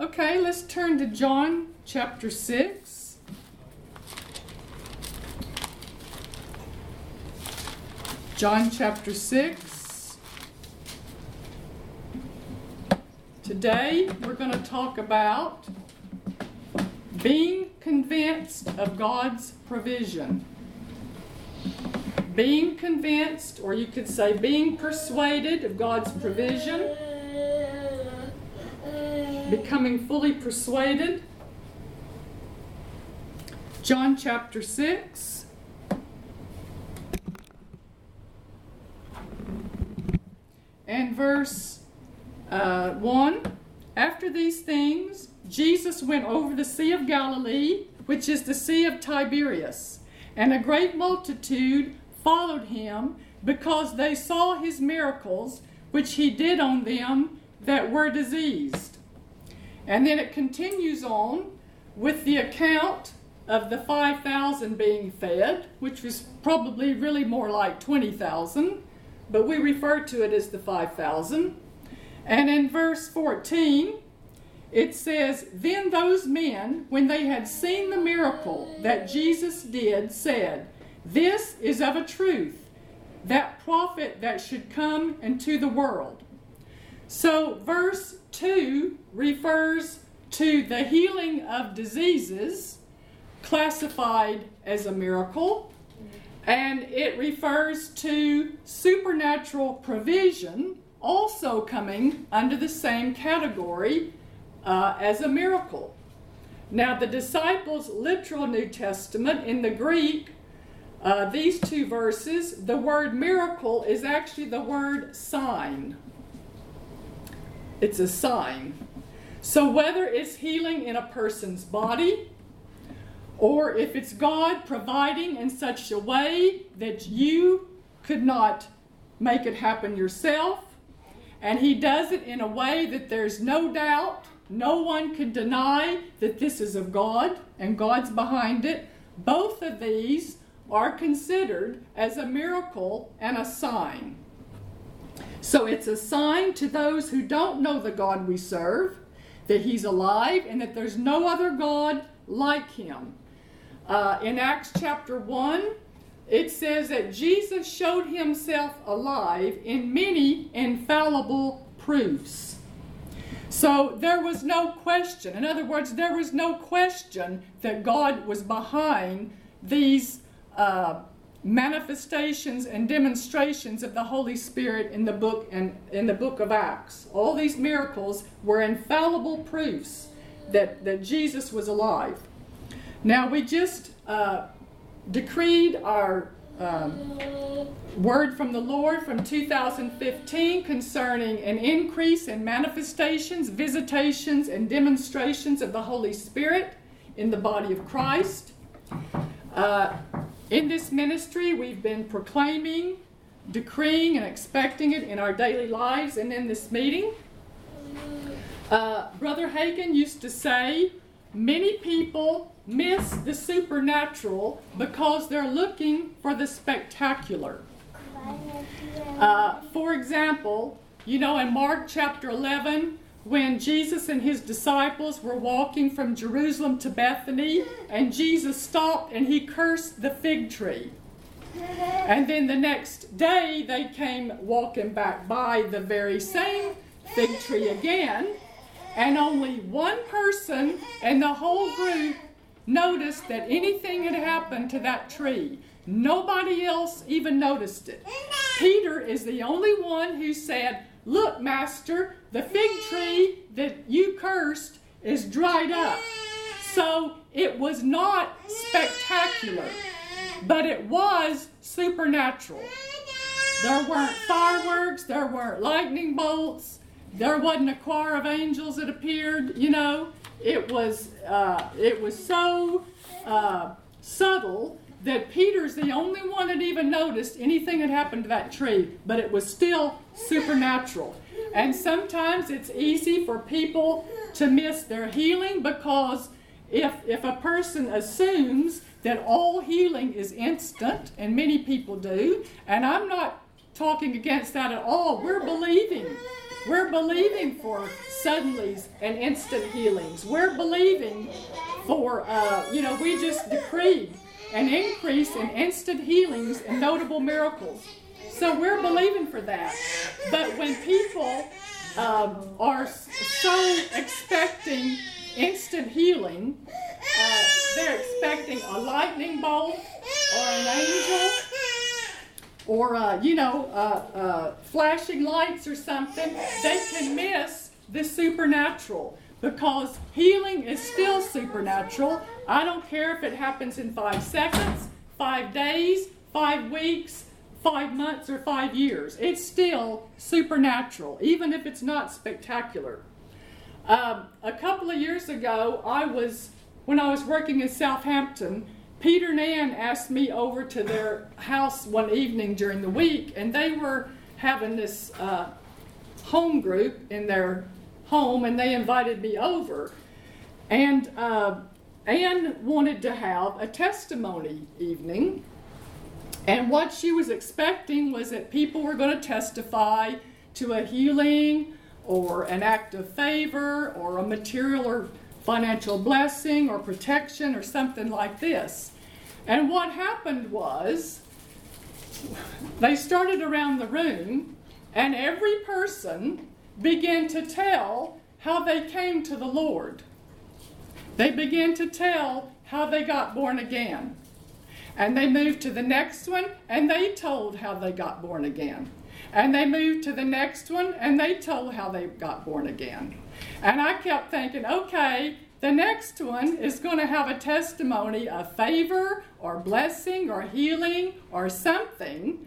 Okay, let's turn to John chapter 6. John chapter 6. Today we're going to talk about being convinced of God's provision. Being convinced, or you could say being persuaded of God's provision becoming fully persuaded. John chapter 6. And verse uh, 1 After these things, Jesus went over the Sea of Galilee, which is the Sea of Tiberias, and a great multitude followed him because they saw his miracles, which he did on them that were diseased. And then it continues on with the account of the 5,000 being fed, which was probably really more like 20,000, but we refer to it as the 5,000. And in verse 14, it says, Then those men, when they had seen the miracle that Jesus did, said, This is of a truth, that prophet that should come into the world. So, verse 2 refers to the healing of diseases classified as a miracle, and it refers to supernatural provision also coming under the same category uh, as a miracle. Now, the disciples' literal New Testament in the Greek, uh, these two verses, the word miracle is actually the word sign it's a sign. So, whether it's healing in a person's body, or if it's God providing in such a way that you could not make it happen yourself, and He does it in a way that there's no doubt, no one can deny that this is of God and God's behind it, both of these are considered as a miracle and a sign. So it's a sign to those who don't know the God we serve that he's alive and that there's no other God like him. Uh, in Acts chapter 1, it says that Jesus showed himself alive in many infallible proofs. So there was no question. In other words, there was no question that God was behind these uh, manifestations and demonstrations of the Holy Spirit in the book and in the book of Acts. All these miracles were infallible proofs that, that Jesus was alive. Now we just uh, decreed our um, word from the Lord from 2015 concerning an increase in manifestations, visitations, and demonstrations of the Holy Spirit in the body of Christ. Uh, in this ministry, we've been proclaiming, decreeing, and expecting it in our daily lives and in this meeting. Uh, Brother Hagin used to say, many people miss the supernatural because they're looking for the spectacular. Uh, for example, you know, in Mark chapter 11, when Jesus and his disciples were walking from Jerusalem to Bethany, and Jesus stopped and he cursed the fig tree. And then the next day they came walking back by the very same fig tree again, and only one person in the whole group noticed that anything had happened to that tree. Nobody else even noticed it. Peter is the only one who said, Look, Master, the fig tree that you cursed is dried up. So it was not spectacular, but it was supernatural. There weren't fireworks, there weren't lightning bolts, there wasn't a choir of angels that appeared, you know. It was, uh, it was so uh, subtle that Peter's the only one that even noticed anything had happened to that tree, but it was still supernatural. And sometimes it's easy for people to miss their healing because if, if a person assumes that all healing is instant, and many people do, and I'm not talking against that at all, we're believing we're believing for suddenlies and instant healings. We're believing for, uh, you know, we just decreed an increase in instant healings and notable miracles. So we're believing for that. But when people um, are so expecting instant healing, uh, they're expecting a lightning bolt or an angel or, uh, you know, uh, uh, flashing lights or something, they can miss the supernatural because healing is still supernatural. I don't care if it happens in five seconds, five days, five weeks, five months, or five years. It's still supernatural, even if it's not spectacular. Um, a couple of years ago, I was, when I was working in Southampton, Peter and Ann asked me over to their house one evening during the week, and they were having this uh, home group in their home, and they invited me over. And uh, Ann wanted to have a testimony evening, and what she was expecting was that people were going to testify to a healing or an act of favor or a material or financial blessing or protection or something like this. And what happened was they started around the room, and every person began to tell how they came to the Lord. They began to tell how they got born again. And they moved to the next one, and they told how they got born again. And they moved to the next one, and they told how they got born again. And I kept thinking, okay, the next one is going to have a testimony of favor or blessing or healing or something.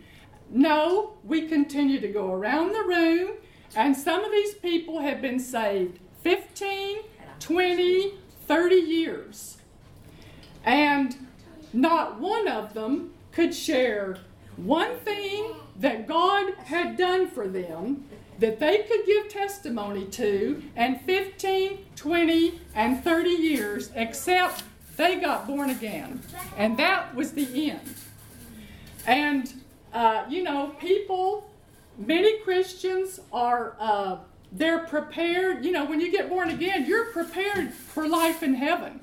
No, we continue to go around the room, and some of these people have been saved 15, 20, 30 years. And not one of them could share one thing that God had done for them that they could give testimony to in 15, 20, and 30 years, except they got born again. And that was the end. And, uh, you know, people, many Christians are, uh, they're prepared. You know, when you get born again, you're prepared for life in heaven.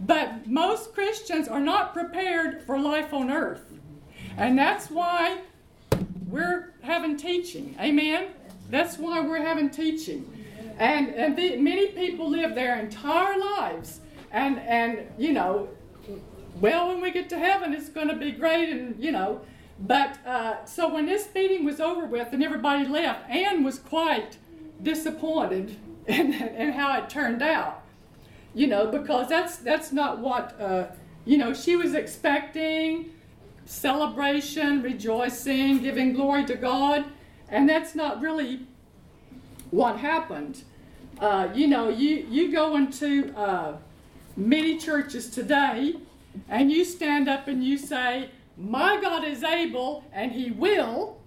But most Christians are not prepared for life on earth. And that's why we're having teaching. Amen? That's why we're having teaching. And, and the, many people live their entire lives. And, and, you know, well, when we get to heaven, it's going to be great. And, you know, but uh, so when this meeting was over with and everybody left, Anne was quite disappointed in, in how it turned out. You know, because that's that's not what uh, you know she was expecting celebration, rejoicing, giving glory to God. And that's not really what happened. Uh, you know, you, you go into uh, many churches today and you stand up and you say, My God is able and He will,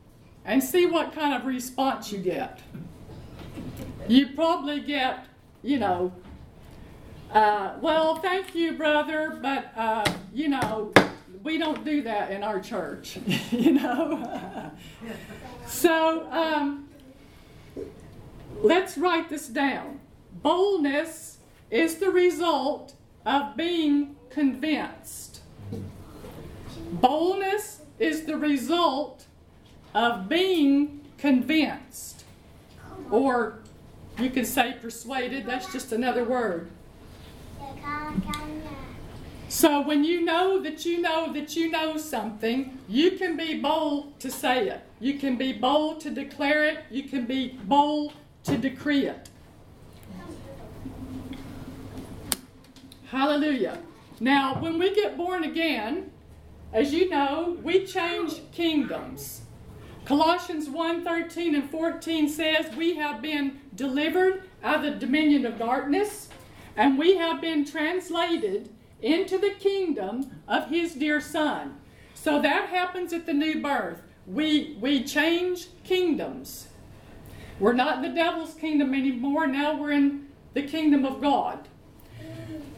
and see what kind of response you get. You probably get, you know, uh, well, thank you, brother, but, uh, you know, we don't do that in our church, you know. so um, let's write this down. Boldness is the result of being convinced. Boldness is the result of being convinced. Or you can say persuaded, that's just another word. So when you know that you know that you know something, you can be bold to say it. You can be bold to declare it. You can be bold to decree it. Hallelujah. Now, when we get born again, as you know, we change kingdoms. Colossians 1 13 and 14 says, We have been delivered out of the dominion of darkness, and we have been translated into the kingdom of his dear son. So that happens at the new birth. We, we change kingdoms. We're not in the devil's kingdom anymore. Now we're in the kingdom of God.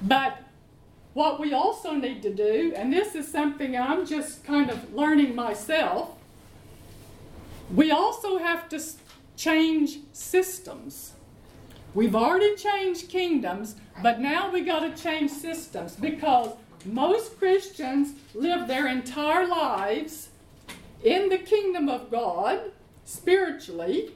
But what we also need to do, and this is something I'm just kind of learning myself, we also have to change systems. We've already changed kingdoms, but now we got to change systems because most Christians live their entire lives in the kingdom of God spiritually,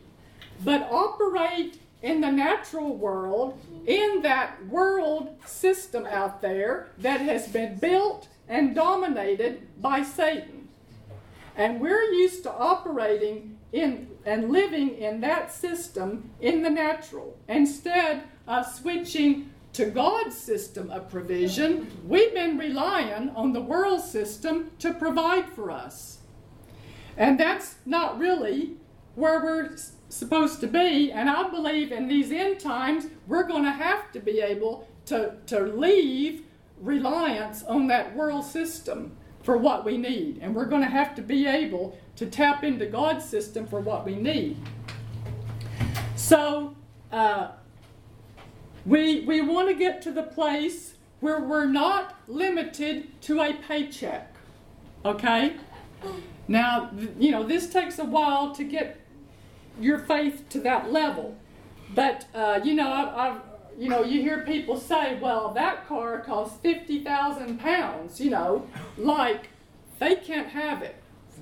but operate in the natural world in that world system out there that has been built and dominated by Satan. And we're used to operating in and living in that system in the natural instead of switching to God's system of provision, we've been relying on the world system to provide for us. And that's not really where we're supposed to be. And I believe in these end times, we're going to have to be able to, to leave reliance on that world system for what we need. And we're going to have to be able to tap into God's system for what we need. So, uh, we, we want to get to the place where we're not limited to a paycheck. Okay? Now, you know, this takes a while to get your faith to that level. But, uh, you know, I've, I've, you know, you hear people say, well, that car costs 50,000 pounds, you know, like they can't have it.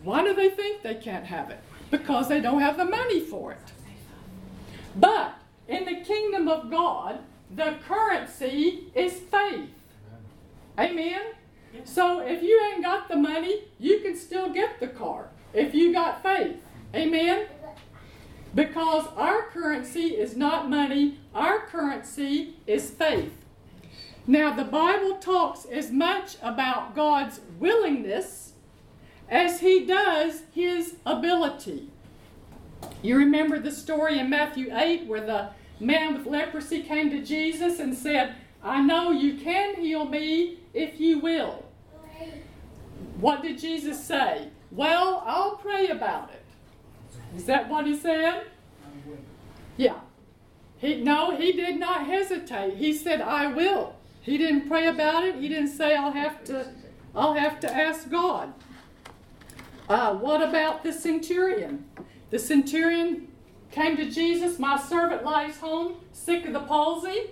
Why do they think they can't have it? Because they don't have the money for it. But in the kingdom of God, the currency is faith. Amen? So if you ain't got the money, you can still get the car if you got faith. Amen? Because our currency is not money, our currency is faith. Now, the Bible talks as much about God's willingness as he does his ability. You remember the story in Matthew 8 where the man with leprosy came to Jesus and said, I know you can heal me if you will. What did Jesus say? Well, I'll pray about it. Is that what he said? Yeah. He, no, he did not hesitate. He said, I will. He didn't pray about it. He didn't say, I'll have to, I'll have to ask God. Uh, what about the centurion? The centurion came to Jesus, my servant lies home, sick of the palsy.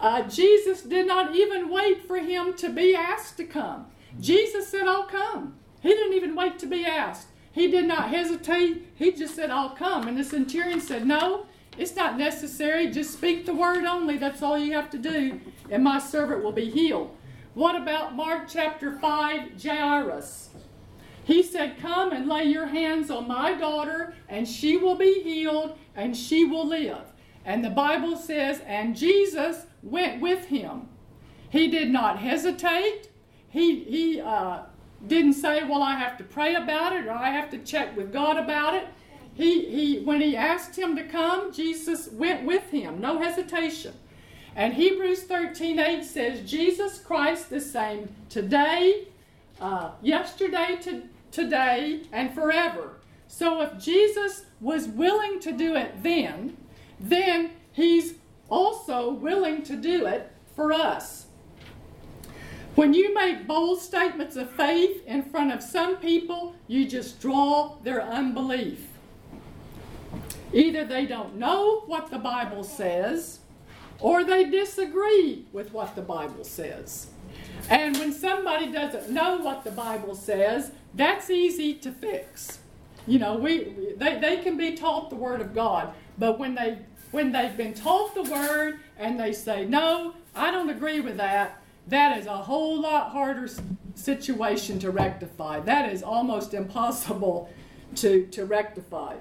Uh, Jesus did not even wait for him to be asked to come. Jesus said, I'll come. He didn't even wait to be asked. He did not hesitate. He just said, I'll come. And the centurion said, No, it's not necessary. Just speak the word only. That's all you have to do. And my servant will be healed. What about Mark chapter 5, Jairus? He said, Come and lay your hands on my daughter, and she will be healed, and she will live. And the Bible says, And Jesus went with him. He did not hesitate. He, he uh, didn't say, Well, I have to pray about it, or I have to check with God about it. He, he, when he asked him to come, Jesus went with him, no hesitation. And Hebrews 13 8 says, Jesus Christ the same today, uh, yesterday, to, today, and forever. So if Jesus was willing to do it then, then he's also willing to do it for us. When you make bold statements of faith in front of some people, you just draw their unbelief. Either they don't know what the Bible says, or they disagree with what the Bible says. And when somebody doesn't know what the Bible says, that's easy to fix. You know, we they, they can be taught the Word of God, but when they when they've been taught the Word and they say, No, I don't agree with that, that is a whole lot harder situation to rectify. That is almost impossible to, to rectify.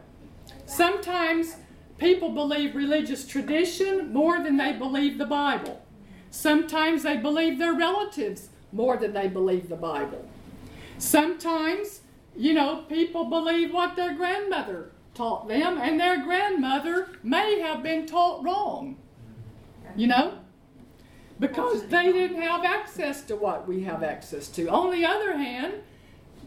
Sometimes people believe religious tradition more than they believe the Bible. Sometimes they believe their relatives more than they believe the Bible. Sometimes, you know, people believe what their grandmother taught them, and their grandmother may have been taught wrong. You know? Because they didn't have access to what we have access to. On the other hand,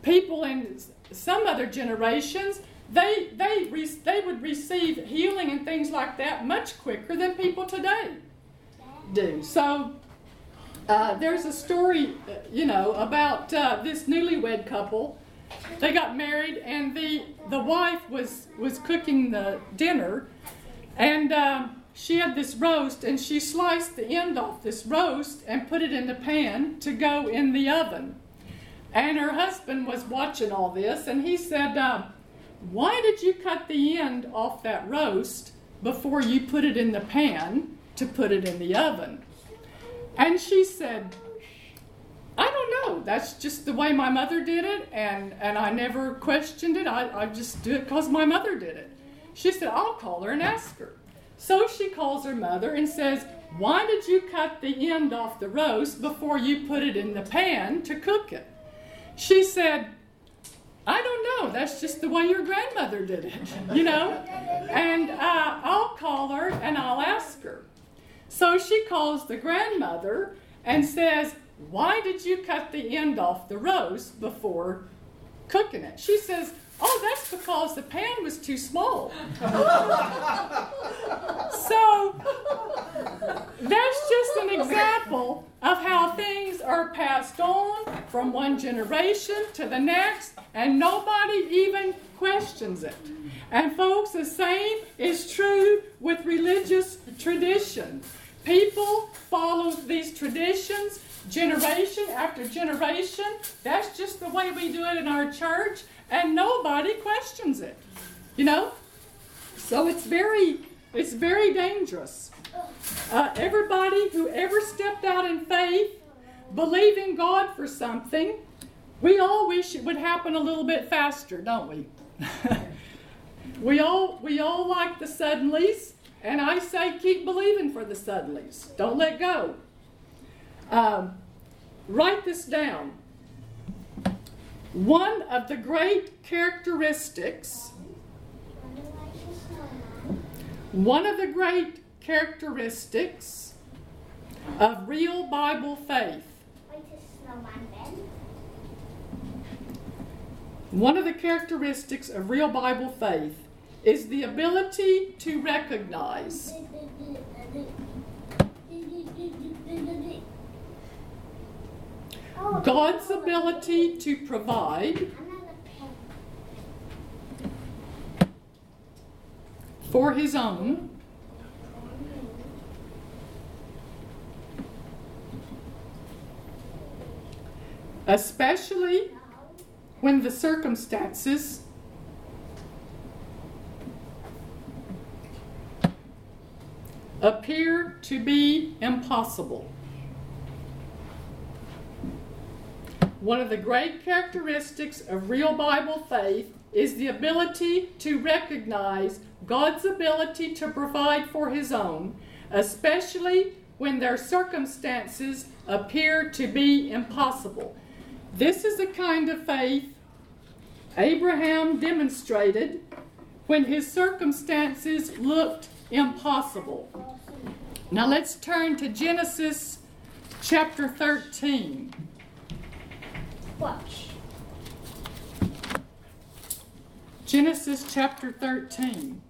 people in some other generations, they, they, they would receive healing and things like that much quicker than people today do. So uh, there's a story, uh, you know, about uh, this newlywed couple they got married, and the the wife was was cooking the dinner, and um, she had this roast, and she sliced the end off this roast and put it in the pan to go in the oven. And her husband was watching all this, and he said, uh, "Why did you cut the end off that roast before you put it in the pan to put it in the oven?" And she said, I don't know. That's just the way my mother did it, and, and I never questioned it. I, I just do it because my mother did it. She said, I'll call her and ask her. So she calls her mother and says, Why did you cut the end off the roast before you put it in the pan to cook it? She said, I don't know. That's just the way your grandmother did it, you know? And uh, I'll call her and I'll ask her. So she calls the grandmother and says, why did you cut the end off the roast before cooking it? She says, Oh, that's because the pan was too small. so that's just an example of how things are passed on from one generation to the next, and nobody even questions it. And, folks, the same is true with religious tradition. People follow these traditions generation after generation. That's just the way we do it in our church, and nobody questions it. You know? So it's very it's very dangerous. Uh, everybody who ever stepped out in faith, believing God for something, we all wish it would happen a little bit faster, don't we? we all we all like the suddenlies, and I say keep believing for the suddenlies. Don't let go. Um, write this down. One of the great characteristics, one of the great characteristics of real Bible faith. One of the characteristics of real Bible faith is the ability to recognize God's ability to provide for his own especially when the circumstances appear to be impossible. One of the great characteristics of real Bible faith is the ability to recognize God's ability to provide for His own, especially when their circumstances appear to be impossible. This is the kind of faith Abraham demonstrated when his circumstances looked impossible. Now let's turn to Genesis chapter 13. Watch. Genesis chapter 13.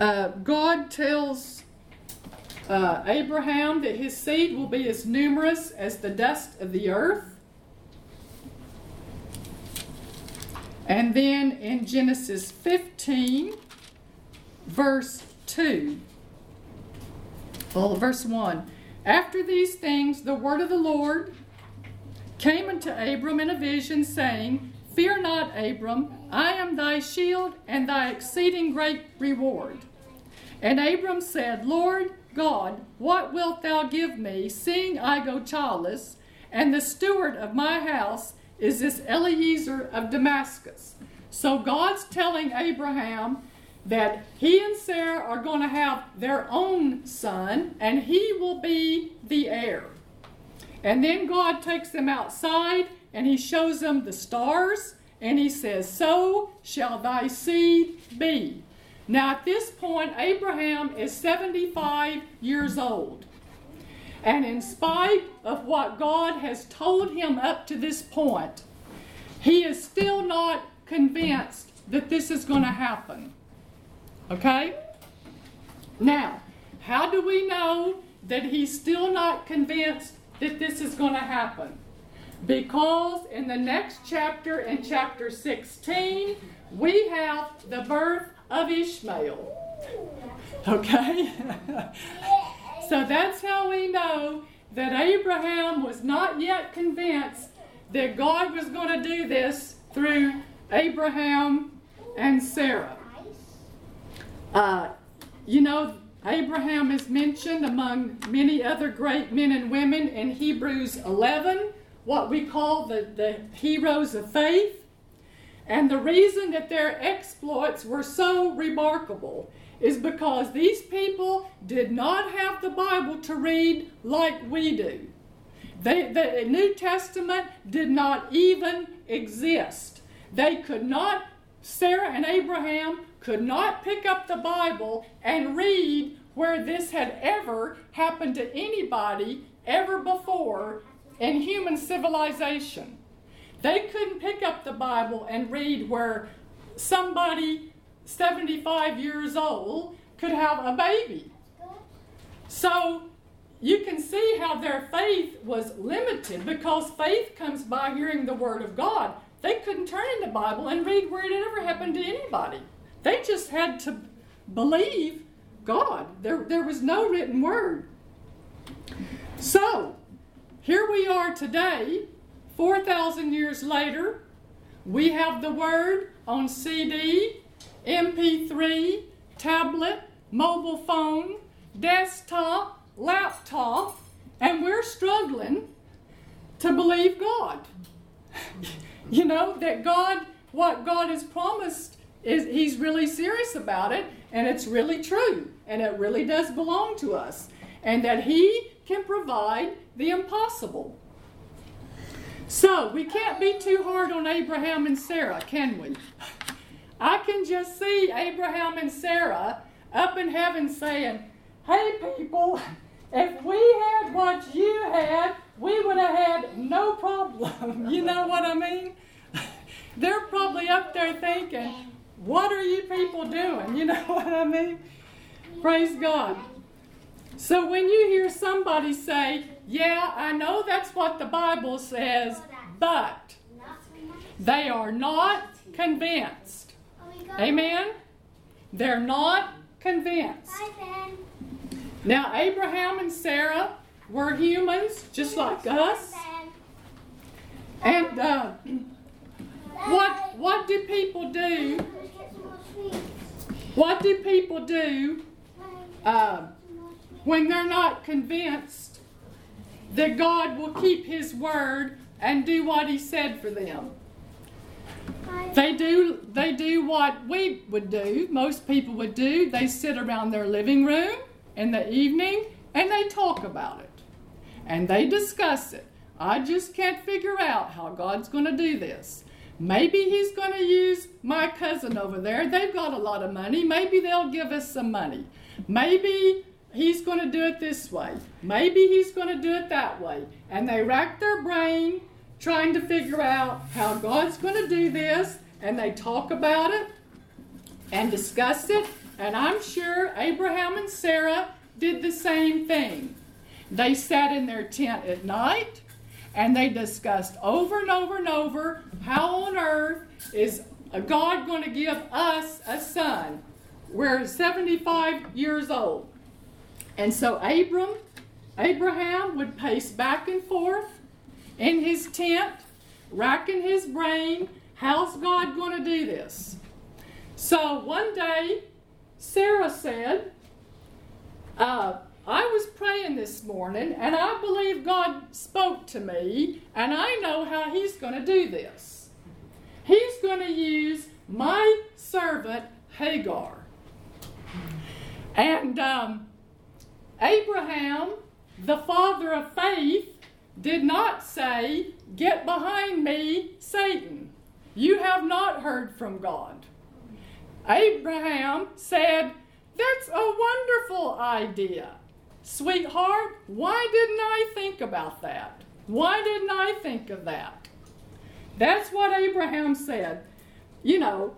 Uh, God tells uh, Abraham that his seed will be as numerous as the dust of the earth. And then in Genesis 15, verse 2. Well, verse 1 After these things, the word of the Lord came unto Abram in a vision, saying, Fear not, Abram, I am thy shield and thy exceeding great reward. And Abram said, Lord God, what wilt thou give me, seeing I go childless, and the steward of my house is this Eliezer of Damascus? So God's telling Abraham that he and Sarah are going to have their own son, and he will be the heir. And then God takes them outside and he shows them the stars, and he says, So shall thy seed be. Now, at this point, Abraham is 75 years old. And in spite of what God has told him up to this point, he is still not convinced that this is going to happen. Okay? Now, how do we know that he's still not convinced that this is going to happen. Because in the next chapter, in chapter 16, we have the birth of Ishmael. Okay? so that's how we know that Abraham was not yet convinced that God was going to do this through Abraham and Sarah. Uh, you know, Abraham is mentioned among many other great men and women in Hebrews 11, what we call the, the heroes of faith. And the reason that their exploits were so remarkable is because these people did not have the Bible to read like we do. They, the New Testament did not even exist. They could not, Sarah and Abraham could not pick up the Bible and read where this had ever happened to anybody ever before in human civilization. They couldn't pick up the Bible and read where somebody 75 years old could have a baby. So you can see how their faith was limited because faith comes by hearing the Word of God. They couldn't turn in the Bible and read where it had ever happened to anybody. They just had to believe God. There, there was no written word. So, here we are today, 4,000 years later. We have the Word on CD, MP3, tablet, mobile phone, desktop, laptop, and we're struggling to believe God. you know, that God, what God has promised is he's really serious about it and it's really true and it really does belong to us and that he can provide the impossible. So we can't be too hard on abraham and sarah can we? I can just see abraham and sarah up in heaven saying hey people if we had what you had we would have had no problem. You know what i mean? They're probably up there thinking what are you people doing? You know what I mean? Praise God. So when you hear somebody say, Yeah, I know that's what the Bible says, but they are not convinced. Amen? They're not convinced. Now, Abraham and Sarah were humans just like us. And uh, what, what do people do what do people do uh, when they're not convinced that God will keep His word and do what He said for them? They do, they do what we would do, most people would do. They sit around their living room in the evening and they talk about it. And they discuss it. I just can't figure out how God's going to do this. Maybe he's going to use my cousin over there. They've got a lot of money. Maybe they'll give us some money. Maybe he's going to do it this way. Maybe he's going to do it that way. And they rack their brain trying to figure out how God's going to do this. And they talk about it and discuss it. And I'm sure Abraham and Sarah did the same thing. They sat in their tent at night and they discussed over and over and over how on earth is God going to give us a son? We're 75 years old. And so Abram, Abraham would pace back and forth in his tent, racking his brain, how's God going to do this? So one day, Sarah said, uh, I was praying this morning and I believe God spoke to me and I know how He's going to do this. He's going to use my servant Hagar. And um, Abraham, the father of faith, did not say, Get behind me, Satan. You have not heard from God. Abraham said, That's a wonderful idea. Sweetheart, why didn't I think about that? Why didn't I think of that? That's what Abraham said. You know,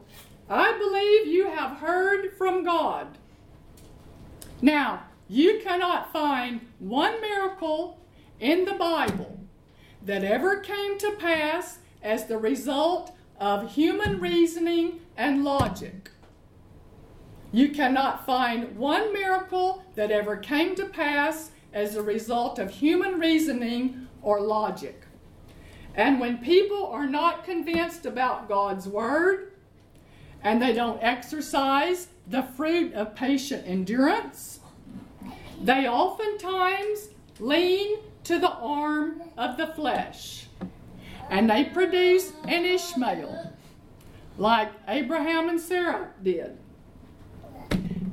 I believe you have heard from God. Now, you cannot find one miracle in the Bible that ever came to pass as the result of human reasoning and logic. You cannot find one miracle that ever came to pass as a result of human reasoning or logic. And when people are not convinced about God's Word and they don't exercise the fruit of patient endurance, they oftentimes lean to the arm of the flesh and they produce an Ishmael like Abraham and Sarah did.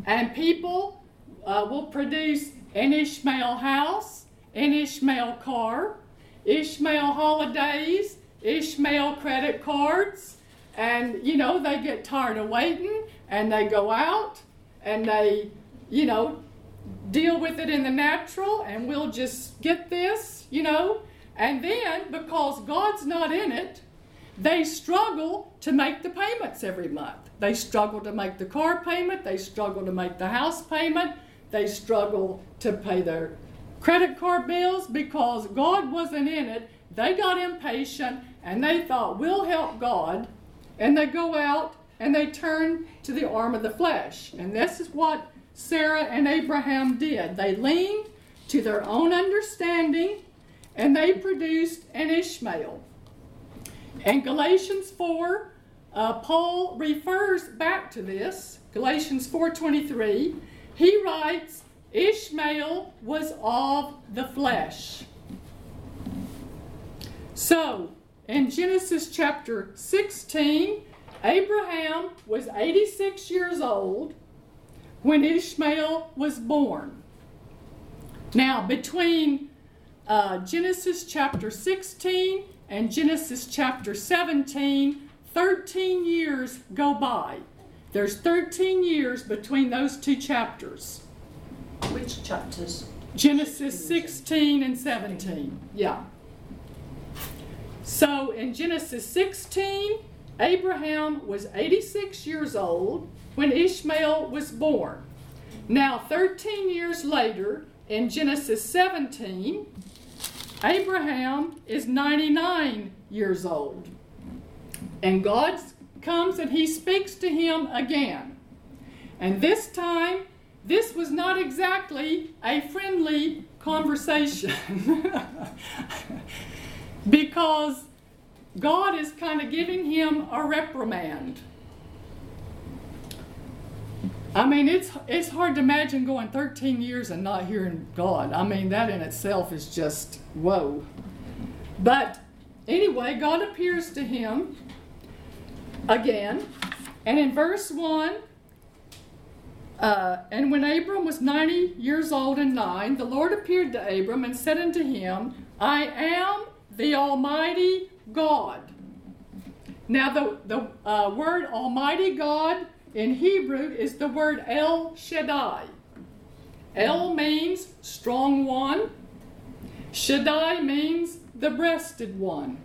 And people uh, will produce an Ishmael house, an Ishmael car, Ishmael holidays, Ishmael credit cards, and you know, they get tired of waiting and they go out and they, you know, deal with it in the natural and we'll just get this, you know. And then, because God's not in it, they struggle to make the payments every month. They struggle to make the car payment, they struggle to make the house payment, they struggle to pay their credit card bills because God wasn't in it. They got impatient and they thought, we'll help God. And they go out and they turn to the arm of the flesh. And this is what Sarah and Abraham did. They leaned to their own understanding and they produced an Ishmael. And Galatians 4, uh, Paul refers back to this. Galatians 4:23, he writes, Ishmael was of the flesh. So, in Genesis chapter 16, Abraham was 86 years old when Ishmael was born. Now, between uh, Genesis chapter 16 and Genesis chapter 17, 13 years go by. There's 13 years between those two chapters. Which chapters? Genesis 16 and 17. Yeah. So in Genesis 16, Abraham was 86 years old when Ishmael was born. Now, 13 years later, in Genesis 17, Abraham is 99 years old. And God comes and he speaks to him again. And this time, this was not exactly a friendly conversation because God is kind of giving him a reprimand. I mean, it's it's hard to imagine going 13 years and not hearing God. I mean, that in itself is just whoa. But anyway, God appears to him again, and in verse 1, uh, and when Abram was 90 years old and nine, the Lord appeared to Abram and said unto him, I am the Almighty God. Now, the, the uh, word Almighty God in Hebrew is the word El Shaddai. El means strong one, Shaddai means the breasted one.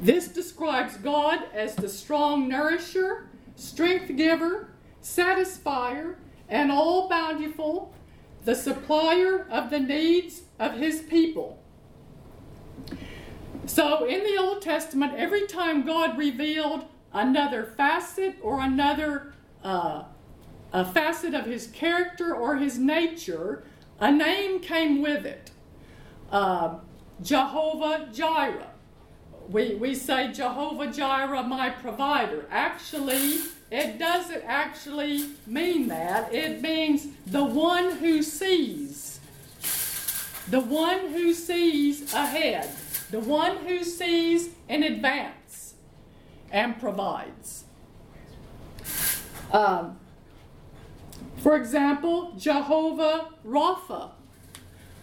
This describes God as the strong nourisher, strength giver, satisfier, and all bountiful, the supplier of the needs of his people. So in the Old Testament, every time God revealed another facet or another uh, a facet of his character or his nature, a name came with it. Uh, Jehovah Jireh. We, we say Jehovah Jireh, my provider. Actually, it doesn't actually mean that. It means the one who sees. The one who sees ahead. The one who sees in advance and provides. Um, for example, Jehovah Rapha.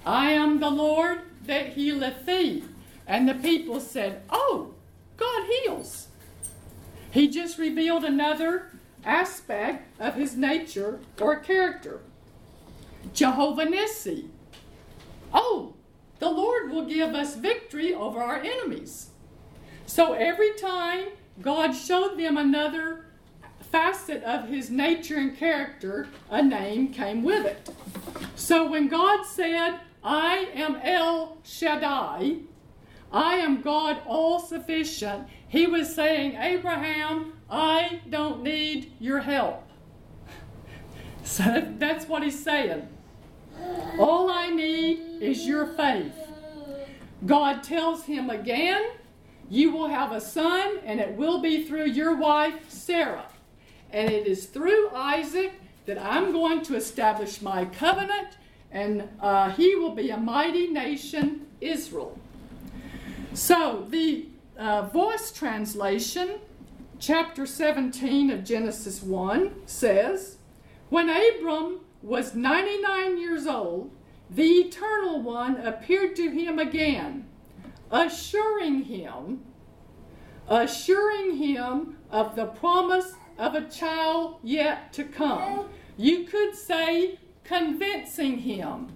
I am the Lord that healeth thee. And the people said, Oh, God heals. He just revealed another aspect of his nature or character. Jehovah Nissi. Oh, the Lord will give us victory over our enemies. So every time God showed them another facet of his nature and character, a name came with it. So when God said, I am El Shaddai, I am God all sufficient, he was saying, Abraham, I don't need your help. So that's what he's saying. All I need is your faith. God tells him again, You will have a son, and it will be through your wife, Sarah. And it is through Isaac that I'm going to establish my covenant, and uh, he will be a mighty nation, Israel. So, the uh, voice translation, chapter 17 of Genesis 1, says, When Abram was 99 years old, the Eternal One appeared to him again, assuring him, assuring him of the promise of a child yet to come. You could say convincing him.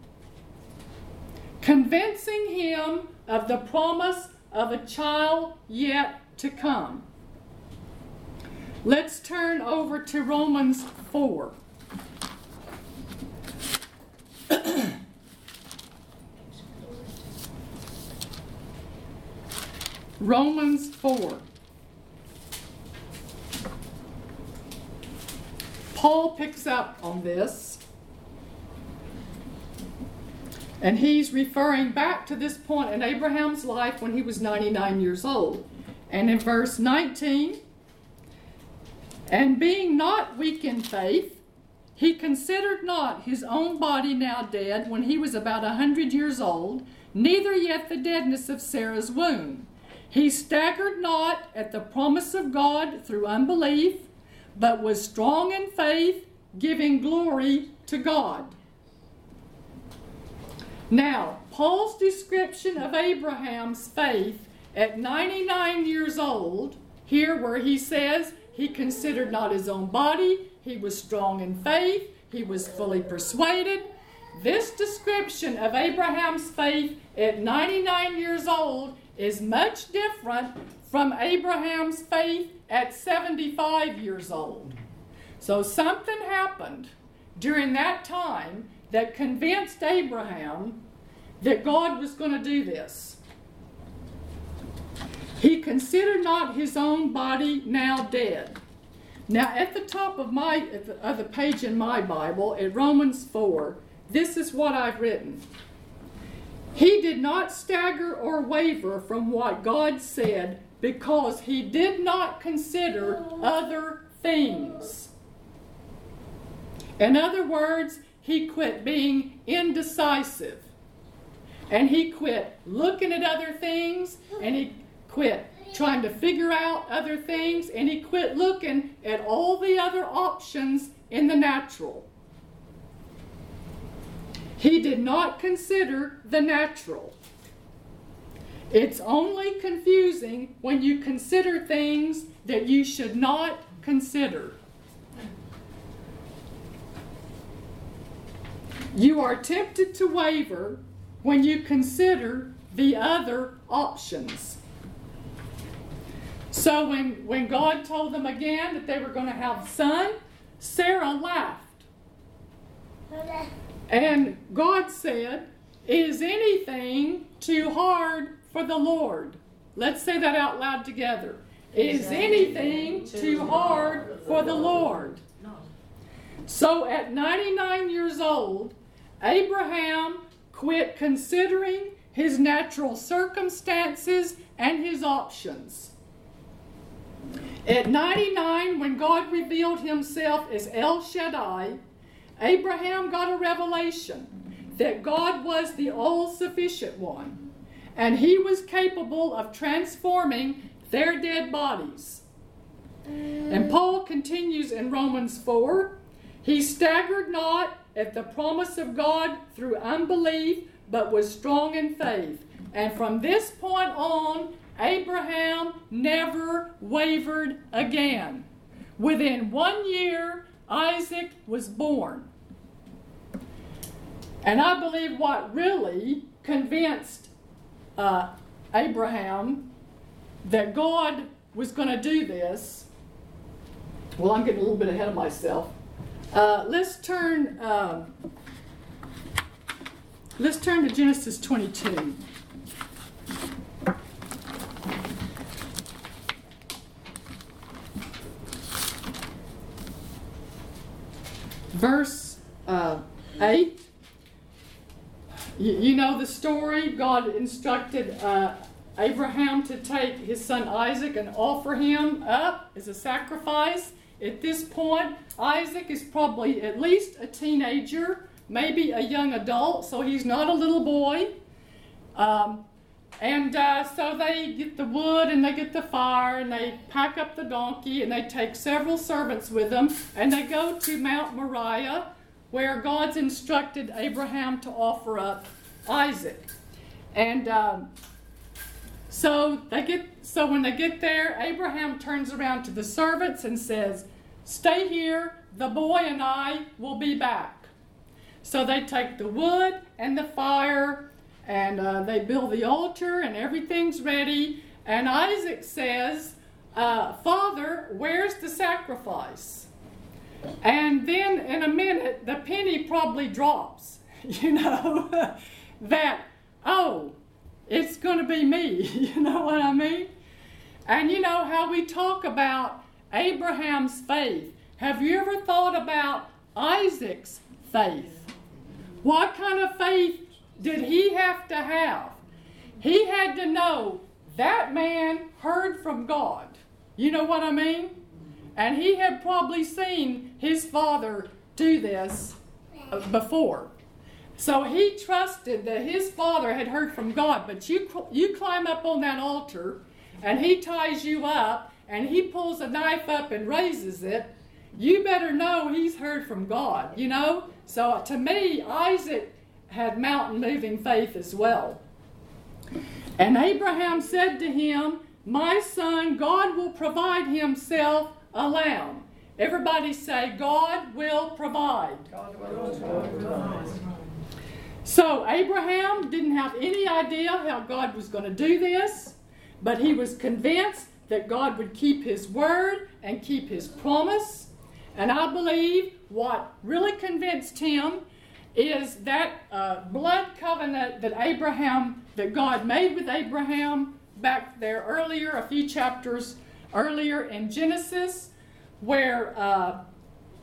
Convincing him of the promise of a child yet to come. Let's turn over to Romans 4. Romans 4. Paul picks up on this, and he's referring back to this point in Abraham's life when he was 99 years old. And in verse 19, and being not weak in faith, he considered not his own body now dead when he was about a hundred years old, neither yet the deadness of Sarah's womb. He staggered not at the promise of God through unbelief, but was strong in faith, giving glory to God. Now, Paul's description of Abraham's faith at 99 years old, here where he says he considered not his own body, he was strong in faith, he was fully persuaded. This description of Abraham's faith at 99 years old is much different from Abraham's faith at 75 years old. So something happened during that time that convinced Abraham that God was going to do this. He considered not his own body now dead. Now, at the top of my of the page in my Bible, in Romans 4, this is what I've written. He did not stagger or waver from what God said because he did not consider other things. In other words, he quit being indecisive. And he quit looking at other things and he quit trying to figure out other things and he quit looking at all the other options in the natural. He did not consider the natural. It's only confusing when you consider things that you should not consider. You are tempted to waver when you consider the other options. So when, when God told them again that they were going to have a son, Sarah laughed. And God said, Is anything too hard for the Lord? Let's say that out loud together. Is anything too hard for the Lord? So at 99 years old, Abraham quit considering his natural circumstances and his options. At 99, when God revealed himself as El Shaddai, Abraham got a revelation that God was the all sufficient one, and he was capable of transforming their dead bodies. And Paul continues in Romans 4 He staggered not at the promise of God through unbelief, but was strong in faith. And from this point on, Abraham never wavered again. Within one year, Isaac was born. And I believe what really convinced uh, Abraham that God was going to do this. Well, I'm getting a little bit ahead of myself. Uh, let's turn. Um, Let's turn to Genesis 22. Verse uh, 8. You, you know the story. God instructed uh, Abraham to take his son Isaac and offer him up as a sacrifice. At this point, Isaac is probably at least a teenager, maybe a young adult, so he's not a little boy. Um, and uh, so they get the wood and they get the fire and they pack up the donkey and they take several servants with them and they go to Mount Moriah where God's instructed Abraham to offer up Isaac. And um, so they get so when they get there, Abraham turns around to the servants and says, "Stay here. The boy and I will be back." So they take the wood and the fire, and uh, they build the altar, and everything's ready. And Isaac says, uh, "Father, where's the sacrifice?" And then in a minute, the penny probably drops. You know that oh it's going to be me. You know what I mean? And you know how we talk about Abraham's faith. Have you ever thought about Isaac's faith? What kind of faith did he have to have? He had to know that man heard from God. You know what I mean? And he had probably seen his father do this before. So he trusted that his father had heard from God. But you, you climb up on that altar, and he ties you up, and he pulls a knife up and raises it. You better know he's heard from God, you know? So to me, Isaac had mountain moving faith as well. And Abraham said to him, My son, God will provide himself a lamb. Everybody say, God will provide. God will provide. So Abraham didn't have any idea how God was going to do this, but he was convinced that God would keep his word and keep his promise. And I believe what really convinced him is that uh, blood covenant that Abraham, that God made with Abraham back there earlier, a few chapters earlier in Genesis, where uh,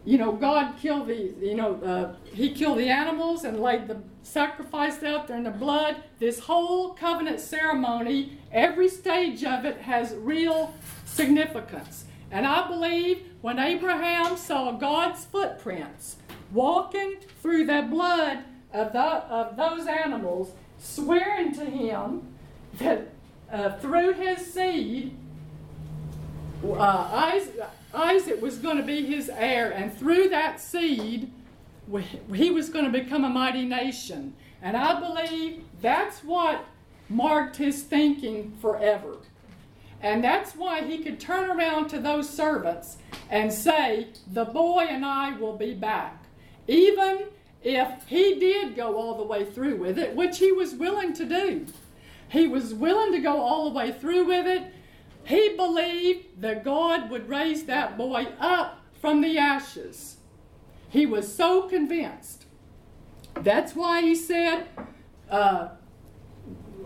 you know God killed the, you know, uh, He killed the animals and laid the sacrifice out there in the blood. This whole covenant ceremony, every stage of it has real significance. And I believe when Abraham saw God's footprints walking through the blood of, the, of those animals, swearing to him that uh, through his seed, uh, Isaac, Isaac was going to be his heir, and through that seed, he was going to become a mighty nation. And I believe that's what marked his thinking forever. And that's why he could turn around to those servants and say, The boy and I will be back. Even if he did go all the way through with it, which he was willing to do. He was willing to go all the way through with it. He believed that God would raise that boy up from the ashes. He was so convinced. That's why he said, uh,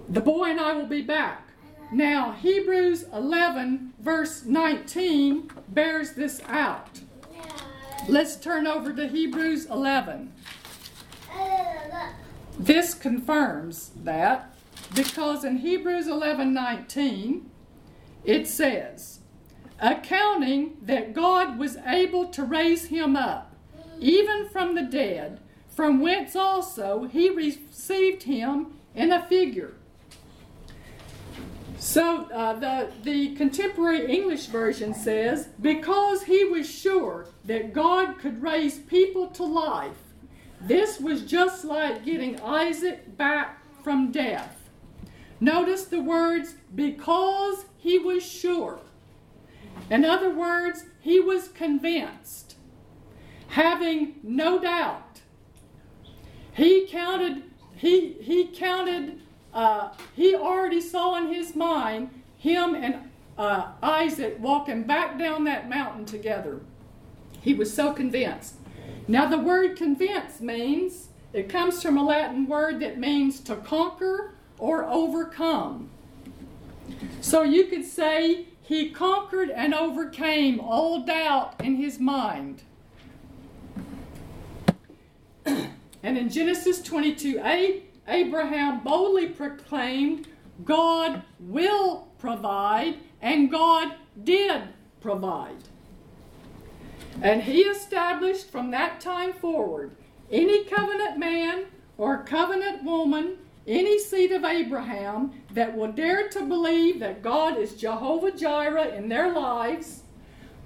The boy and I will be back. Now, Hebrews 11, verse 19, bears this out. Let's turn over to Hebrews 11. This confirms that because in Hebrews 11 19, it says, accounting that God was able to raise him up even from the dead, from whence also he received him in a figure. So uh, the, the contemporary English version says, because he was sure that God could raise people to life, this was just like getting Isaac back from death. Notice the words, because he was sure. In other words, he was convinced having no doubt. He counted, he, he counted, uh, he already saw in his mind him and uh, Isaac walking back down that mountain together. He was so convinced. Now, the word convinced means it comes from a Latin word that means to conquer or overcome. So you could say he conquered and overcame all doubt in his mind. and in Genesis 22 8, Abraham boldly proclaimed, God will provide, and God did provide. And he established from that time forward any covenant man or covenant woman, any seed of Abraham that will dare to believe that God is Jehovah Jireh in their lives,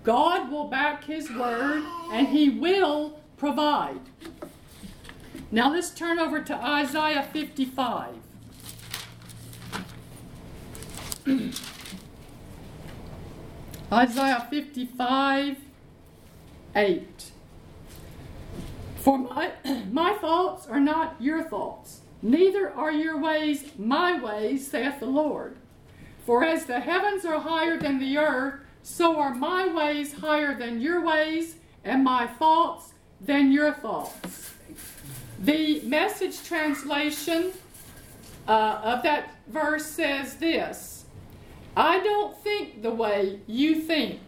God will back his word and he will provide. Now let's turn over to Isaiah 55. Isaiah 55 8. For my, my thoughts are not your thoughts, neither are your ways my ways, saith the Lord. For as the heavens are higher than the earth, so are my ways higher than your ways, and my thoughts than your thoughts. The message translation uh, of that verse says this I don't think the way you think.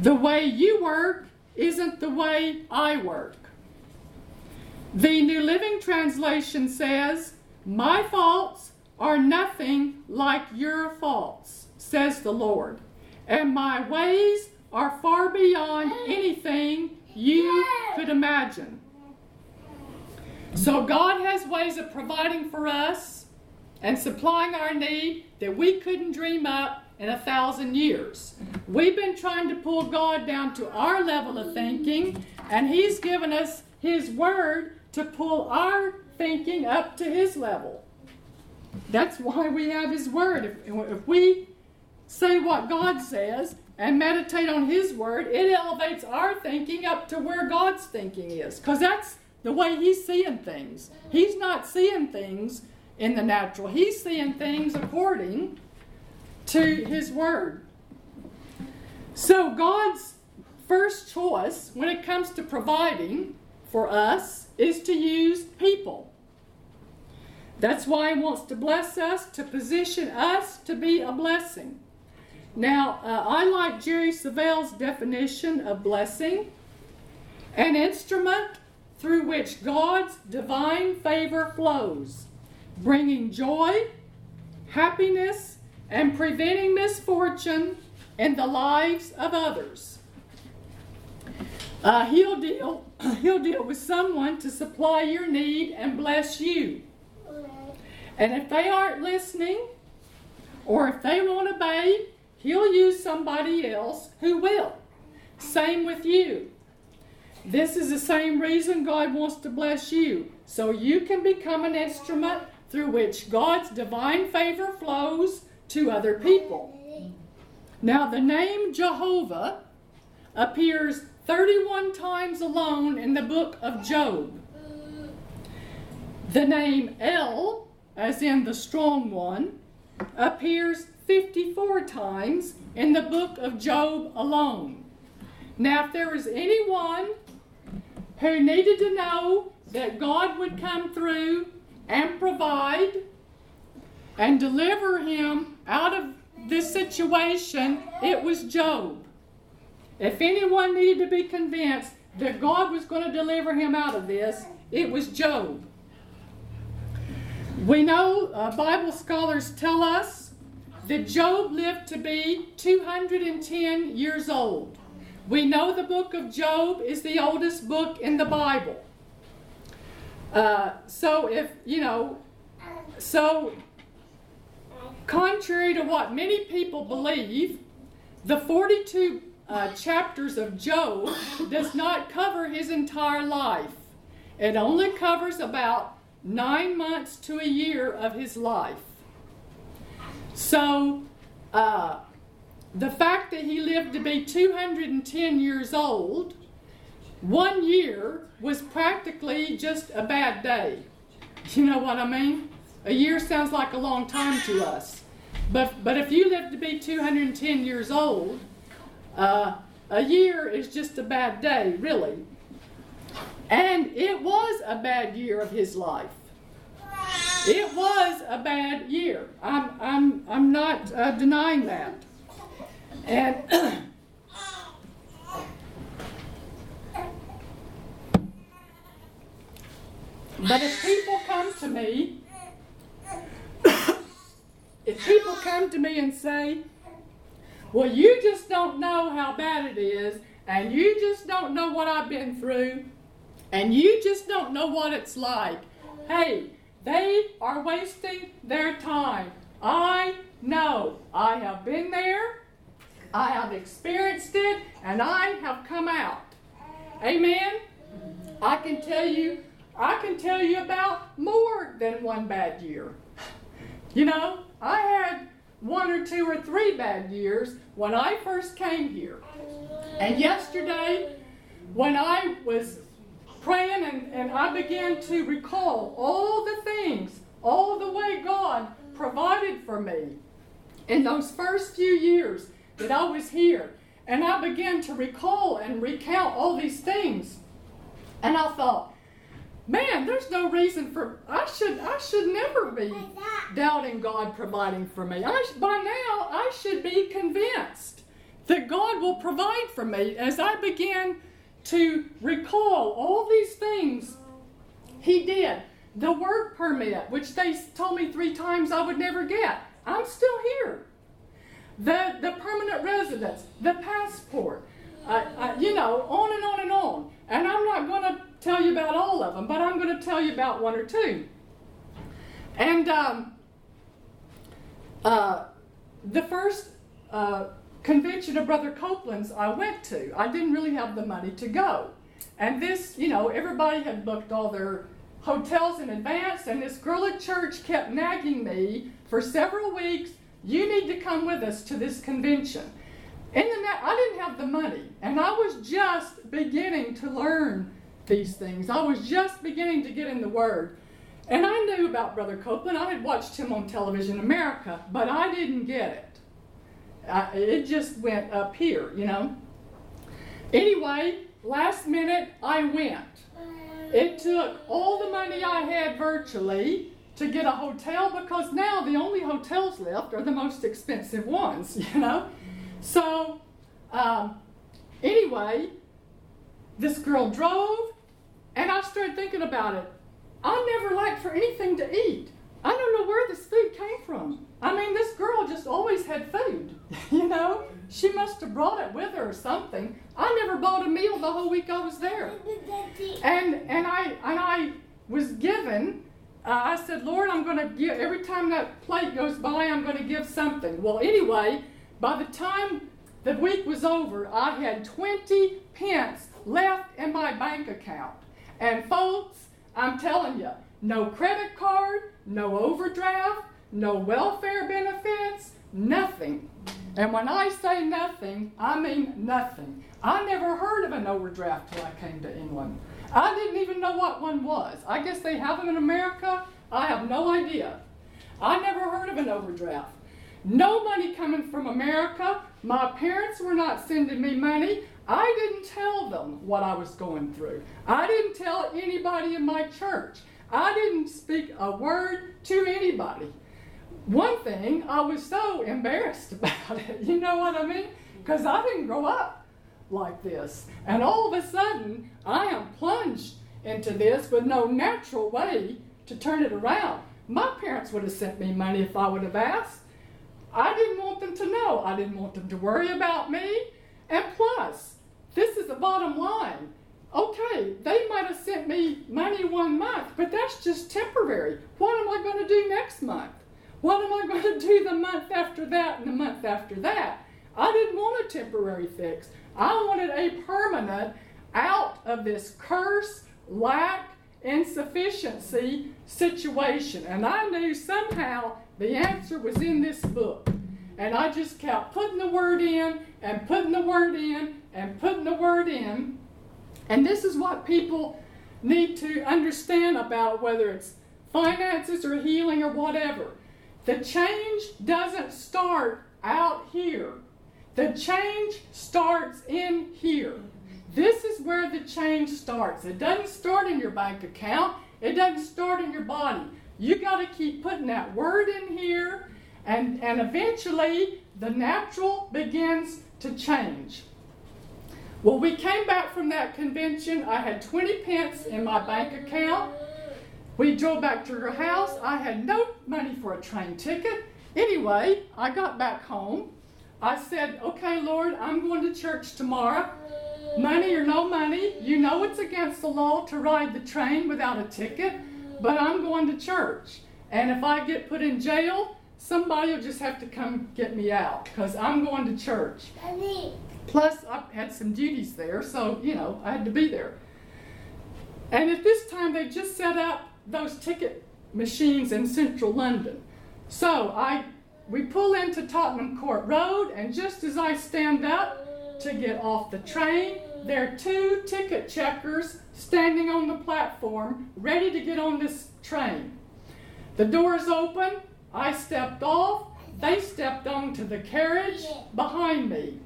The way you work isn't the way I work. The New Living Translation says, My faults are nothing like your faults, says the Lord, and my ways are far beyond anything you could imagine. So God has ways of providing for us and supplying our need that we couldn't dream up in a thousand years. We've been trying to pull God down to our level of thinking, and He's given us His Word to pull our thinking up to His level. That's why we have His Word. If, if we say what God says and meditate on His Word, it elevates our thinking up to where God's thinking is. Because that's the way He's seeing things. He's not seeing things in the natural, He's seeing things according to His Word. So, God's first choice when it comes to providing for us is to use people. That's why He wants to bless us, to position us to be a blessing. Now, uh, I like Jerry Savelle's definition of blessing an instrument through which God's divine favor flows, bringing joy, happiness, and preventing misfortune in the lives of others. Uh, he'll deal he'll deal with someone to supply your need and bless you. And if they aren't listening, or if they won't obey, he'll use somebody else who will. Same with you. This is the same reason God wants to bless you, so you can become an instrument through which God's divine favor flows to other people. Now, the name Jehovah appears 31 times alone in the book of Job. The name El, as in the strong one, appears 54 times in the book of Job alone. Now, if there was anyone who needed to know that God would come through and provide and deliver him out of this situation, it was Job. If anyone needed to be convinced that God was going to deliver him out of this, it was Job. We know uh, Bible scholars tell us that Job lived to be 210 years old. We know the book of Job is the oldest book in the Bible. Uh, so if, you know, so Contrary to what many people believe, the 42 uh, chapters of Job does not cover his entire life. It only covers about nine months to a year of his life. So, uh, the fact that he lived to be 210 years old, one year was practically just a bad day. You know what I mean? A year sounds like a long time to us. But, but if you live to be 210 years old, uh, a year is just a bad day, really. And it was a bad year of his life. It was a bad year. I'm, I'm, I'm not uh, denying that. And but if people come to me, if people come to me and say, well, you just don't know how bad it is, and you just don't know what I've been through, and you just don't know what it's like. Hey, they are wasting their time. I know. I have been there, I have experienced it, and I have come out. Amen? I can tell you, I can tell you about more than one bad year. You know, I had one or two or three bad years when I first came here. And yesterday, when I was praying and, and I began to recall all the things, all the way God provided for me in those first few years that I was here. And I began to recall and recount all these things. And I thought, man, there's no reason for I should I should never be doubting God providing for me. I, by now I should be convinced that God will provide for me as I begin to recall all these things He did. The work permit, which they told me three times I would never get, I'm still here. The the permanent residence, the passport, uh, uh, you know, on and on and on. And I'm not going to tell you about all of them, but I'm going to tell you about one or two. And um, uh, the first uh, convention of Brother Copeland's I went to, I didn't really have the money to go. And this, you know, everybody had booked all their hotels in advance, and this girl at church kept nagging me for several weeks you need to come with us to this convention. And then I didn't have the money, and I was just beginning to learn these things. I was just beginning to get in the Word. And I knew about Brother Copeland. I had watched him on television America, but I didn't get it. I, it just went up here, you know. Anyway, last minute I went. It took all the money I had virtually to get a hotel because now the only hotels left are the most expensive ones, you know. So, um, anyway, this girl drove, and I started thinking about it. I never lacked for anything to eat. I don't know where this food came from. I mean, this girl just always had food, you know? She must have brought it with her or something. I never bought a meal the whole week I was there. And and I and I was given uh, I said, Lord, I'm going to give, every time that plate goes by, I'm going to give something. Well, anyway, by the time the week was over, I had 20 pence left in my bank account. And folks, I'm telling you, no credit card, no overdraft, no welfare benefits, nothing. And when I say nothing, I mean nothing. I never heard of an overdraft till I came to England. I didn't even know what one was. I guess they have them in America. I have no idea. I never heard of an overdraft. No money coming from America. My parents were not sending me money. I didn't tell them what I was going through. I didn't tell anybody in my church. I didn't speak a word to anybody. One thing, I was so embarrassed about it. You know what I mean? Because I didn't grow up like this. And all of a sudden, I am plunged into this with no natural way to turn it around. My parents would have sent me money if I would have asked. I didn't want them to know. I didn't want them to worry about me. And plus, this is the bottom line. Okay, they might have sent me money one month, but that's just temporary. What am I going to do next month? What am I going to do the month after that and the month after that? I didn't want a temporary fix. I wanted a permanent out of this curse, lack, insufficiency situation. And I knew somehow the answer was in this book. And I just kept putting the word in and putting the word in and putting the word in. And this is what people need to understand about whether it's finances or healing or whatever. The change doesn't start out here. The change starts in here. This is where the change starts. It doesn't start in your bank account, it doesn't start in your body. You got to keep putting that word in here, and, and eventually the natural begins to change. Well, we came back from that convention. I had 20 pence in my bank account. We drove back to her house. I had no money for a train ticket. Anyway, I got back home. I said, Okay, Lord, I'm going to church tomorrow. Money or no money, you know it's against the law to ride the train without a ticket, but I'm going to church. And if I get put in jail, somebody will just have to come get me out because I'm going to church. Plus, I had some duties there, so, you know, I had to be there. And at this time, they just set up those ticket machines in central London. So I, we pull into Tottenham Court Road, and just as I stand up to get off the train, there are two ticket checkers standing on the platform, ready to get on this train. The doors open, I stepped off, they stepped onto the carriage behind me.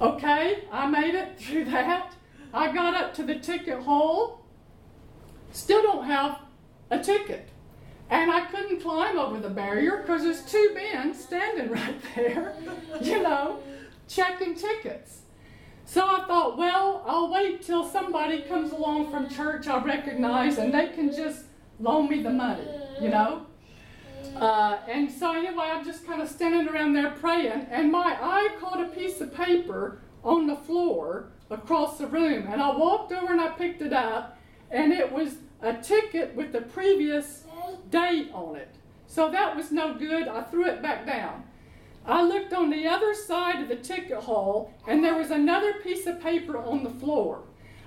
Okay, I made it through that. I got up to the ticket hall, still don't have a ticket. And I couldn't climb over the barrier because there's two men standing right there, you know, checking tickets. So I thought, well, I'll wait till somebody comes along from church I recognize and they can just loan me the money, you know. Uh, and so anyway, I'm just kind of standing around there praying, and my eye caught a piece of paper on the floor across the room, and I walked over and I picked it up, and it was a ticket with the previous date on it. So that was no good. I threw it back down. I looked on the other side of the ticket hall, and there was another piece of paper on the floor.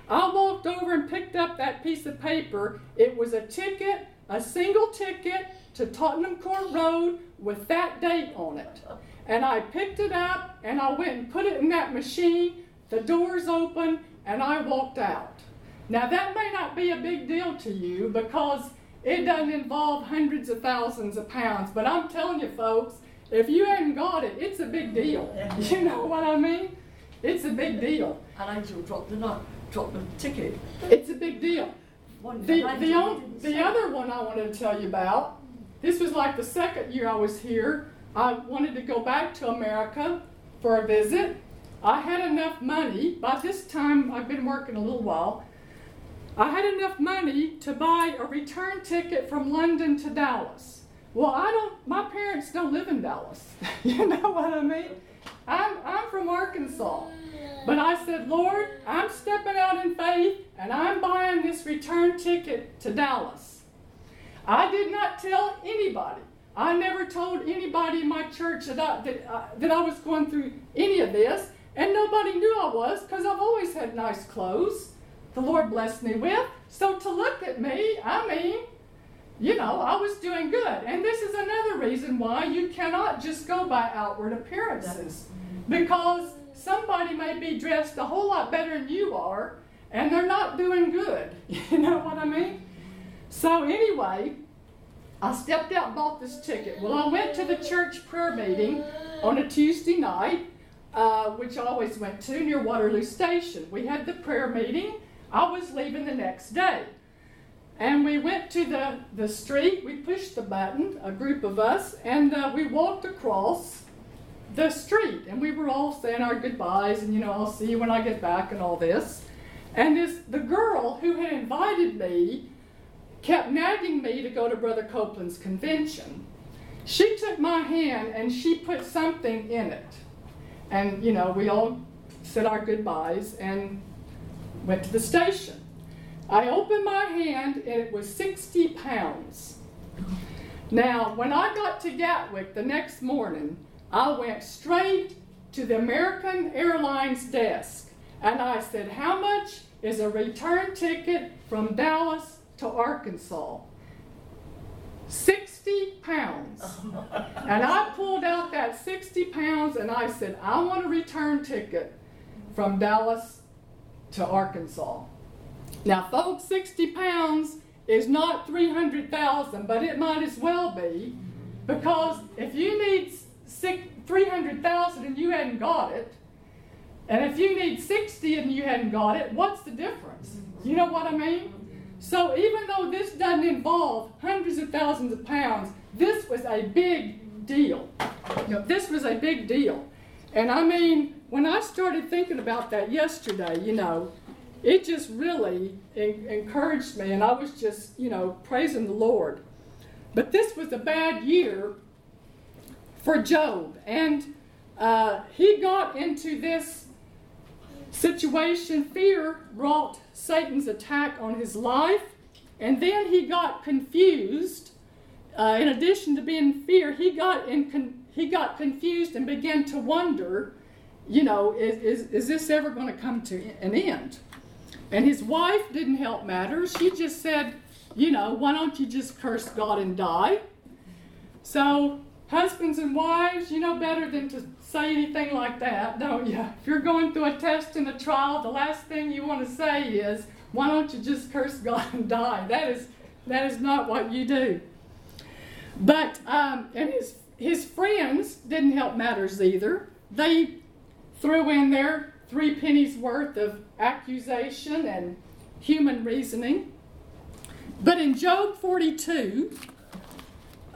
I walked over and picked up that piece of paper. It was a ticket, a single ticket to Tottenham Court Road with that date on it. And I picked it up and I went and put it in that machine. The doors open and I walked out. Now, that may not be a big deal to you because it doesn't involve hundreds of thousands of pounds, but I'm telling you, folks, if you hadn't got it, it's a big deal. You know what I mean? It's a big deal. An angel dropped the note, dropped the ticket. It's a big deal. The, the, on, the other one I wanted to tell you about, this was like the second year I was here. I wanted to go back to America for a visit. I had enough money. By this time, I've been working a little while. I had enough money to buy a return ticket from London to Dallas. Well, I don't, my parents don't live in Dallas. you know what I mean? I'm, I'm from Arkansas. But I said, Lord, I'm stepping out in faith and I'm buying this return ticket to Dallas. I did not tell anybody. I never told anybody in my church that I, that, uh, that I was going through any of this, and nobody knew I was because I've always had nice clothes. The Lord blessed me with. So to look at me, I mean, you know, I was doing good. And this is another reason why you cannot just go by outward appearances. Because somebody may be dressed a whole lot better than you are, and they're not doing good. You know what I mean? So, anyway, I stepped out and bought this ticket. Well, I went to the church prayer meeting on a Tuesday night, uh, which I always went to near Waterloo Station. We had the prayer meeting. I was leaving the next day. And we went to the, the street, we pushed the button, a group of us, and uh, we walked across the street. And we were all saying our goodbyes, and you know, I'll see you when I get back, and all this. And this, the girl who had invited me kept nagging me to go to Brother Copeland's convention. She took my hand and she put something in it. And, you know, we all said our goodbyes and went to the station. I opened my hand and it was 60 pounds. Now, when I got to Gatwick the next morning, I went straight to the American Airlines desk and I said, How much is a return ticket from Dallas to Arkansas? 60 pounds. And I pulled out that 60 pounds and I said, I want a return ticket from Dallas to Arkansas. Now, folks, 60 pounds is not 300,000, but it might as well be because if you need 300,000 and you hadn't got it, And if you need 60 and you hadn't got it, what's the difference? You know what I mean? So even though this doesn't involve hundreds of thousands of pounds, this was a big deal. This was a big deal. And I mean, when I started thinking about that yesterday, you know, it just really encouraged me, and I was just, you know, praising the Lord. But this was a bad year for Job, and uh, he got into this situation. Fear brought Satan's attack on his life, and then he got confused. Uh, in addition to being fear, he got in con- he got confused and began to wonder, you know, is, is, is this ever going to come to an end? And his wife didn't help matters. She just said, you know, why don't you just curse God and die? So, husbands and wives, you know better than to say anything like that, don't you? If you're going through a test and a trial, the last thing you want to say is, why don't you just curse God and die? That is, that is not what you do. But, um, and his, his friends didn't help matters either. They threw in their three pennies worth of accusation and human reasoning. But in Job 42,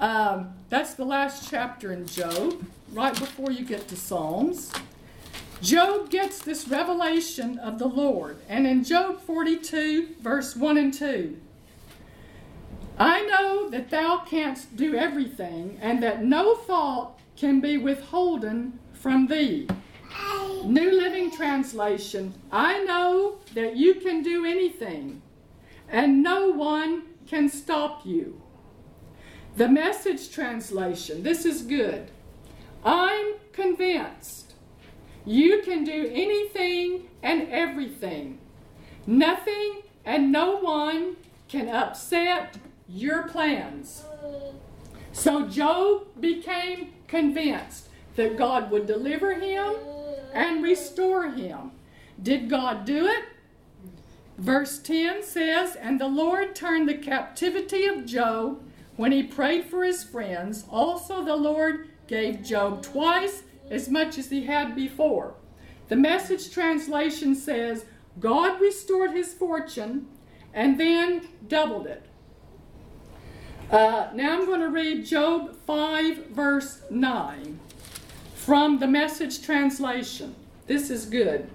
um, that's the last chapter in Job, right before you get to Psalms. Job gets this revelation of the Lord. And in Job 42, verse 1 and 2, I know that thou canst do everything, and that no thought can be withholden from thee. New Living Translation I know that you can do anything, and no one can stop you. The Message Translation this is good. I'm convinced you can do anything and everything. Nothing and no one can upset your plans. So Job became convinced that God would deliver him and restore him. Did God do it? Verse 10 says, And the Lord turned the captivity of Job when he prayed for his friends. Also, the Lord gave Job twice as much as he had before. The message translation says, God restored his fortune and then doubled it. Uh, now I'm going to read Job 5, verse 9 from the message translation. This is good.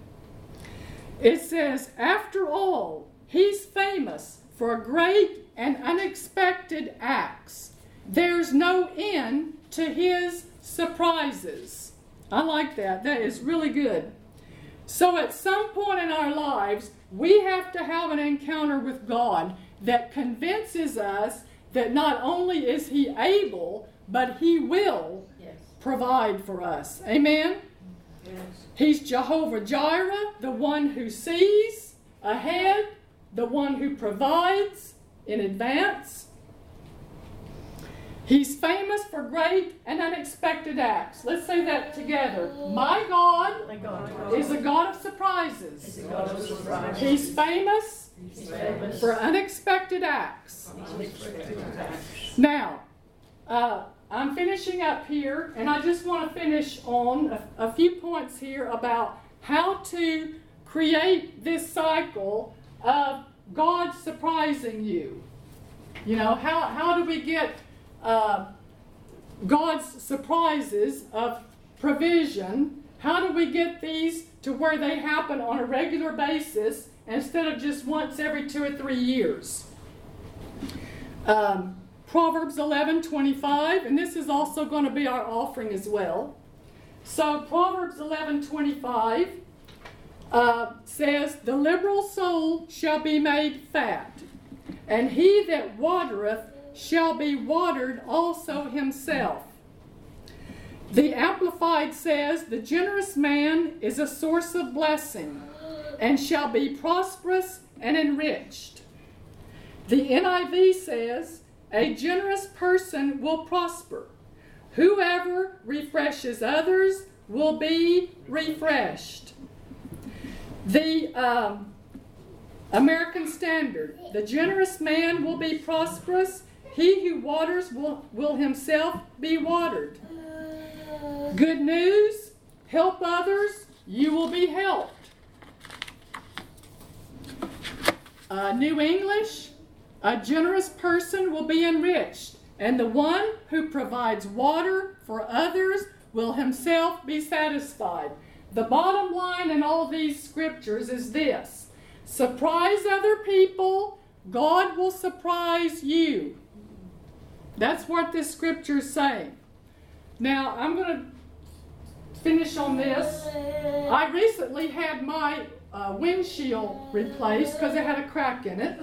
It says, After all, he's famous for great and unexpected acts. There's no end to his surprises. I like that. That is really good. So, at some point in our lives, we have to have an encounter with God that convinces us that not only is He able, but He will provide for us. Amen? Yes. He's Jehovah Jireh, the one who sees ahead, the one who provides in advance. He's famous for great and unexpected acts. Let's say that together. My God, My God is a God of surprises. God of surprises. He's, famous He's famous for unexpected acts. Unexpected acts. Now, uh, I'm finishing up here, and I just want to finish on a, a few points here about how to create this cycle of God surprising you. You know, how, how do we get uh, God's surprises of provision? How do we get these to where they happen on a regular basis instead of just once every two or three years? Um, Proverbs 11 25, and this is also going to be our offering as well. So, Proverbs 11 25 uh, says, The liberal soul shall be made fat, and he that watereth shall be watered also himself. The Amplified says, The generous man is a source of blessing, and shall be prosperous and enriched. The NIV says, a generous person will prosper. Whoever refreshes others will be refreshed. The um, American Standard the generous man will be prosperous, he who waters will, will himself be watered. Good news help others, you will be helped. Uh, New English, a generous person will be enriched, and the one who provides water for others will himself be satisfied. The bottom line in all these scriptures is this surprise other people, God will surprise you. That's what this scripture is saying. Now, I'm going to finish on this. I recently had my uh, windshield replaced because it had a crack in it.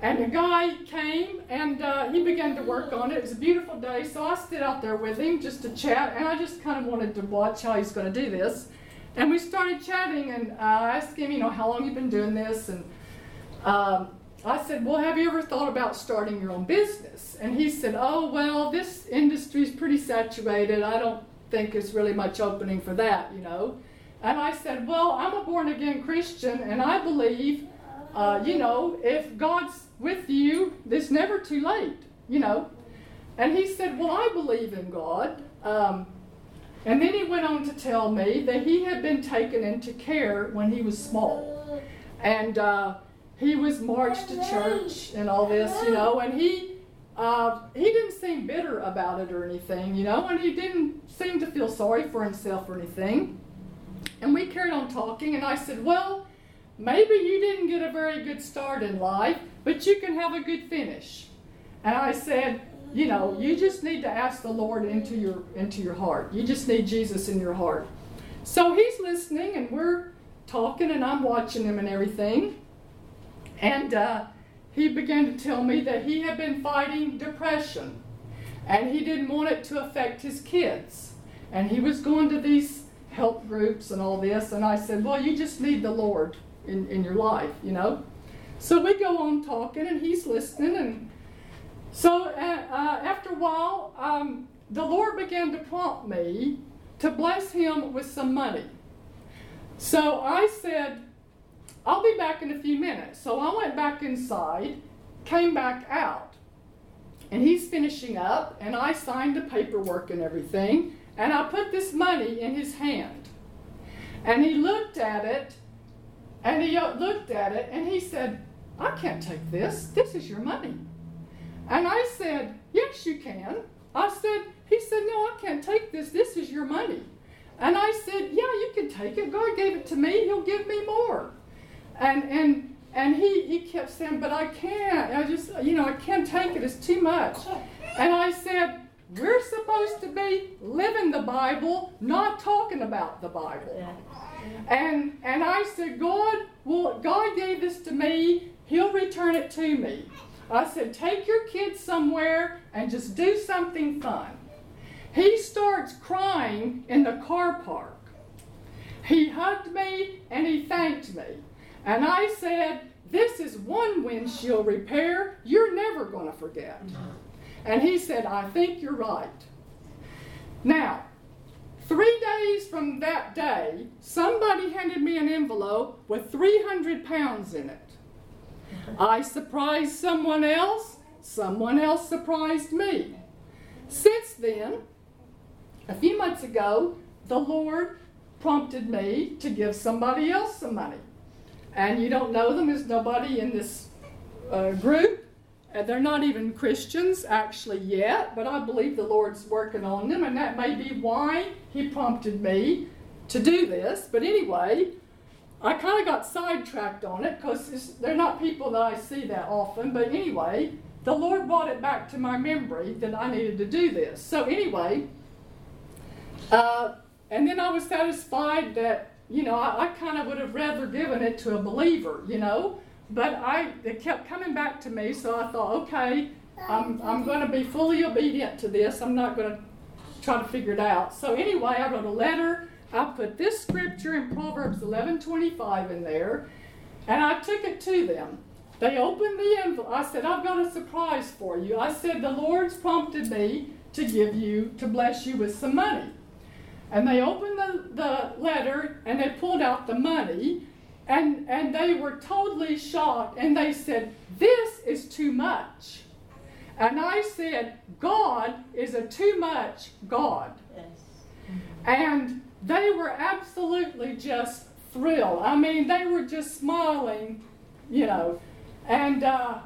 And a guy came and uh, he began to work on it. It was a beautiful day, so I stood out there with him just to chat, and I just kind of wanted to watch how he's going to do this. And we started chatting, and I asked him, you know, how long you've been doing this, and um, I said, well, have you ever thought about starting your own business? And he said, oh, well, this industry is pretty saturated. I don't think there's really much opening for that, you know. And I said, well, I'm a born again Christian, and I believe uh, you know, if God's with you, it's never too late, you know. And he said, Well, I believe in God. Um, and then he went on to tell me that he had been taken into care when he was small. And uh, he was marched to church and all this, you know, and he. Uh, he didn't seem bitter about it or anything, you know, and he didn't seem to feel sorry for himself or anything. And we carried on talking, and I said, Well, Maybe you didn't get a very good start in life, but you can have a good finish. And I said, you know, you just need to ask the Lord into your into your heart. You just need Jesus in your heart. So he's listening, and we're talking, and I'm watching him and everything. And uh, he began to tell me that he had been fighting depression, and he didn't want it to affect his kids. And he was going to these help groups and all this. And I said, well, you just need the Lord in, in your life, you know? So we go on talking, and he's listening. And so uh, uh, after a while, um, the Lord began to prompt me to bless him with some money. So I said, I'll be back in a few minutes. So I went back inside, came back out. And he's finishing up, and I signed the paperwork and everything, and I put this money in his hand. And he looked at it, and he looked at it and he said, I can't take this. This is your money. And I said, Yes, you can. I said, He said, No, I can't take this. This is your money. And I said, Yeah, you can take it. God gave it to me. He'll give me more. And and and he, he kept saying, But I can't. I just, you know, I can't take it. It's too much. And I said, We're supposed to be living the Bible, not talking about the Bible. And and I said, God, well, God gave this to me. He'll return it to me. I said, take your kids somewhere and just do something fun. He starts crying in the car park. He hugged me and he thanked me. And I said, This is one windshield repair you're never going to forget. And he said, I think you're right. Now, Three days from that day, somebody handed me an envelope with 300 pounds in it. I surprised someone else, someone else surprised me. Since then, a few months ago, the Lord prompted me to give somebody else some money. And you don't know them, there's nobody in this uh, group. Uh, they're not even Christians actually yet, but I believe the Lord's working on them, and that may be why He prompted me to do this. But anyway, I kind of got sidetracked on it because they're not people that I see that often. But anyway, the Lord brought it back to my memory that I needed to do this. So anyway, uh, and then I was satisfied that, you know, I, I kind of would have rather given it to a believer, you know. But I, it kept coming back to me, so I thought, okay, I'm, I'm going to be fully obedient to this. I'm not going to try to figure it out. So anyway, I wrote a letter. I put this scripture in Proverbs 11:25 in there, and I took it to them. They opened the envelope. I said, I've got a surprise for you. I said, the Lord's prompted me to give you, to bless you with some money. And they opened the, the letter and they pulled out the money and, and they were totally shocked and they said, This is too much. And I said, God is a too much God. Yes. And they were absolutely just thrilled. I mean, they were just smiling, you know, and uh,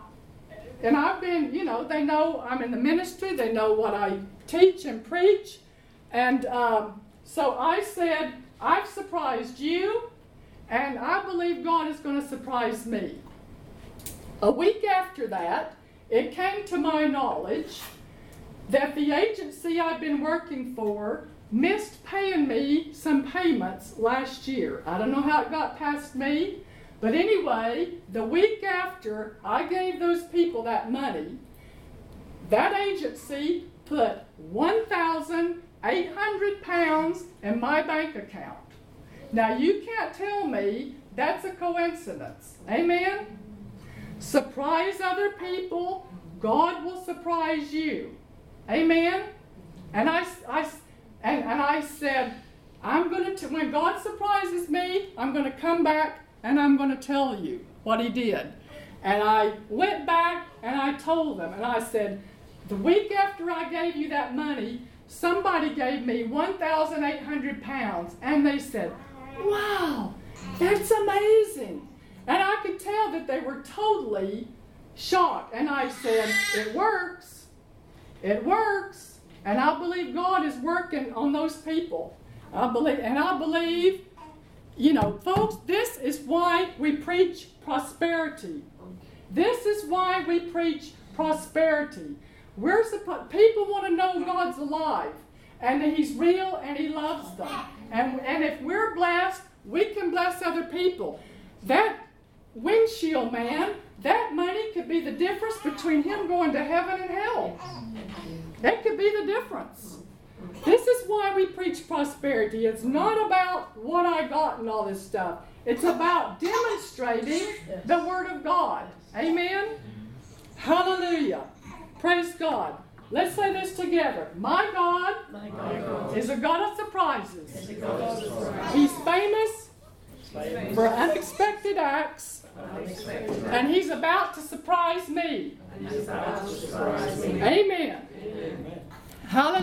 and I've been, you know, they know I'm in the ministry. They know what I teach and preach, and um, so I said, I've surprised you, and I believe God is going to surprise me. A week after that, it came to my knowledge that the agency I've been working for missed paying me some payments last year. I don't know how it got past me, but anyway, the week after I gave those people that money, that agency put 1,800 pounds in my bank account. Now you can't tell me that's a coincidence. Amen? Surprise other people, God will surprise you. Amen? And I, I, and, and I said, I'm going to, when God surprises me, I'm going to come back and I'm going to tell you what He did. And I went back and I told them, and I said, the week after I gave you that money, somebody gave me 1,800 pounds. And they said, wow, that's amazing. And I could tell that they were totally shocked. And I said, it works. It works. And I believe God is working on those people. I believe, and I believe, you know, folks, this is why we preach prosperity. This is why we preach prosperity. We're supposed, people want to know God's alive and that He's real and He loves them. And, and if we're blessed, we can bless other people. That windshield man, that money could be the difference between him going to heaven and hell. That could be the difference. This is why we preach prosperity. It's not about what I got and all this stuff. It's about demonstrating the Word of God. Amen? Hallelujah. Praise God. Let's say this together. My God, My God is a God of surprises. God of surprise. He's famous for unexpected acts. And He's about to surprise me. And He's about to surprise me. Amen. Hallelujah.